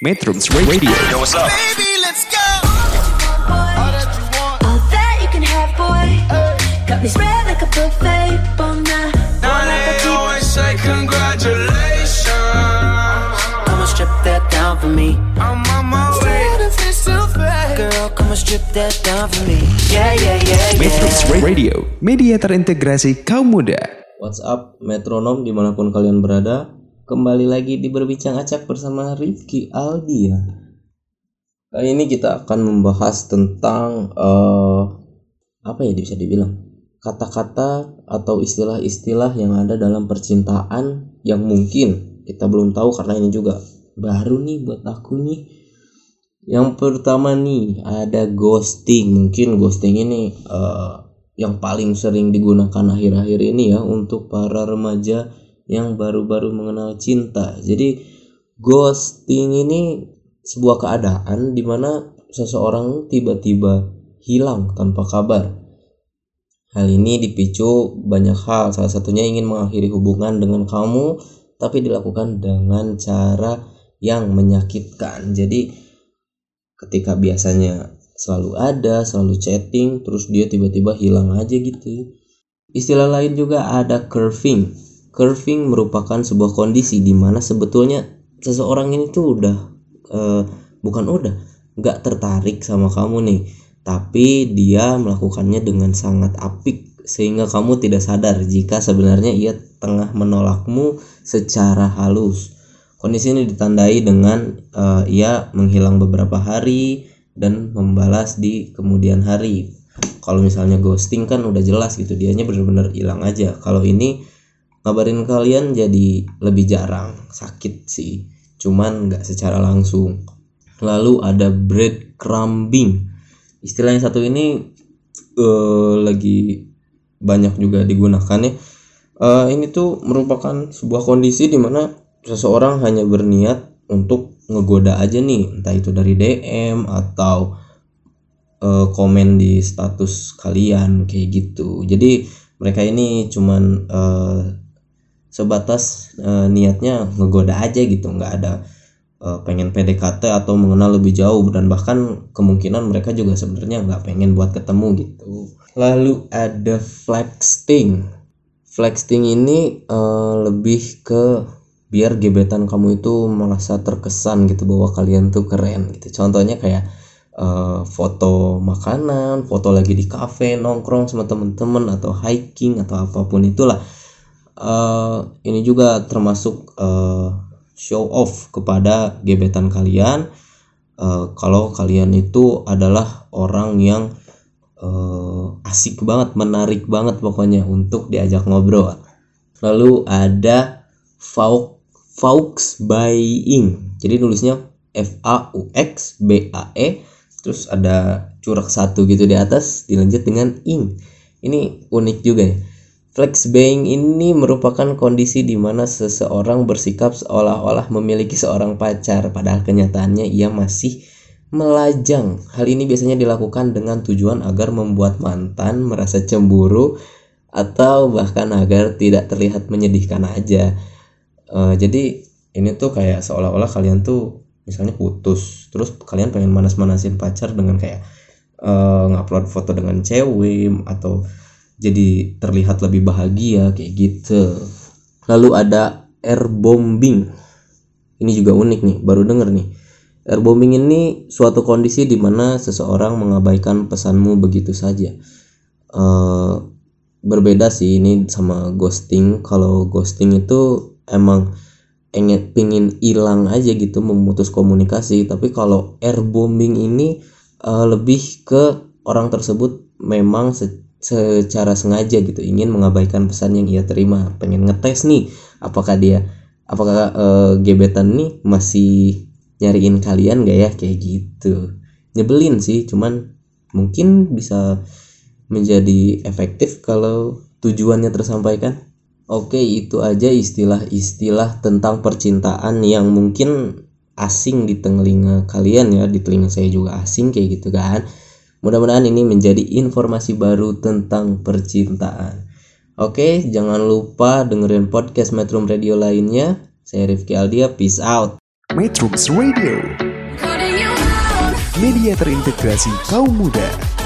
Metrums Radio Yo, what's up? Baby, let's go. All that you can have, boy. Got me spread like a buffet. Bon night. Now they always say congratulations. Come and strip that down for me. I'm on my way. Girl, come and strip that down for me. Yeah, yeah, yeah, Metrums yeah. Radio Media terintegrasi kaum muda What's up metronom di mana pun kalian berada Kembali lagi di Berbincang Acak bersama Rifki Aldia Kali ini kita akan membahas tentang eh, Apa ya bisa dibilang? Kata-kata atau istilah-istilah yang ada dalam percintaan Yang mungkin kita belum tahu karena ini juga baru nih buat aku nih. Yang pertama nih ada ghosting. Mungkin ghosting ini eh, yang paling sering digunakan akhir-akhir ini ya untuk para remaja yang baru-baru mengenal cinta. Jadi ghosting ini sebuah keadaan di mana seseorang tiba-tiba hilang tanpa kabar. Hal ini dipicu banyak hal, salah satunya ingin mengakhiri hubungan dengan kamu tapi dilakukan dengan cara yang menyakitkan. Jadi ketika biasanya selalu ada, selalu chatting, terus dia tiba-tiba hilang aja gitu. Istilah lain juga ada curving. Curving merupakan sebuah kondisi di mana sebetulnya seseorang ini tuh udah eh, bukan udah nggak tertarik sama kamu nih, tapi dia melakukannya dengan sangat apik sehingga kamu tidak sadar jika sebenarnya ia tengah menolakmu secara halus. Kondisi ini ditandai dengan eh, ia menghilang beberapa hari, dan membalas di kemudian hari. Kalau misalnya ghosting kan udah jelas gitu, dianya bener-bener hilang aja. Kalau ini ngabarin kalian jadi lebih jarang, sakit sih. Cuman nggak secara langsung. Lalu ada breadcrumbing. Istilah yang satu ini eh, lagi banyak juga digunakan ya. Eh, ini tuh merupakan sebuah kondisi di mana seseorang hanya berniat untuk ngegoda aja nih entah itu dari DM atau eh, komen di status kalian kayak gitu jadi mereka ini cuman eh, sebatas eh, niatnya ngegoda aja gitu. Nggak ada eh, pengen PDKT atau mengenal lebih jauh. Dan bahkan kemungkinan mereka juga sebenarnya nggak pengen buat ketemu gitu. Lalu ada flexting flexting ini eh, lebih ke biar gebetan kamu itu merasa terkesan gitu bahwa kalian tuh keren gitu. Contohnya kayak eh, foto makanan foto lagi di cafe nongkrong sama temen-temen atau hiking atau apa pun itulah Eh, ini juga termasuk eh, show off kepada gebetan kalian Eh, kalau kalian itu adalah orang yang eh, asik banget menarik banget pokoknya untuk diajak ngobrol lalu ada Faux Faux buying. Jadi nulisnya F A U X B A E terus ada curak satu gitu di atas dilanjut dengan ing. Ini unik juga ya. Flex buying ini merupakan kondisi di mana seseorang bersikap seolah-olah memiliki seorang pacar padahal kenyataannya ia masih melajang. Hal ini biasanya dilakukan dengan tujuan agar membuat mantan merasa cemburu atau bahkan agar tidak terlihat menyedihkan aja. Eh, jadi ini tuh kayak seolah-olah kalian tuh misalnya putus terus kalian pengen manas-manasin pacar dengan kayak eh, ngupload foto dengan cewek atau jadi terlihat lebih bahagia kayak gitu. Lalu ada air bombing. Ini juga unik nih baru denger nih. Air bombing ini suatu kondisi di mana seseorang mengabaikan pesanmu begitu saja. Eh, berbeda sih ini sama ghosting. Kalau ghosting itu emang pengen pingin hilang aja gitu memutus komunikasi. Tapi kalau air bombing ini eh, lebih ke orang tersebut memang secara sengaja gitu ingin mengabaikan pesan yang ia terima. Pengen ngetes nih apakah dia apakah eh, gebetan nih masih nyariin kalian gak ya? Kayak gitu. Nyebelin sih cuman mungkin bisa menjadi efektif kalau tujuannya tersampaikan. Oke, itu aja istilah-istilah tentang percintaan yang mungkin asing di telinga kalian ya, di telinga saya juga asing kayak gitu kan. Mudah-mudahan ini menjadi informasi baru tentang percintaan. Oke, jangan lupa dengerin podcast Metro Radio lainnya. Saya Rifki Aldia, peace out. Metrums Radio, media terintegrasi kaum muda.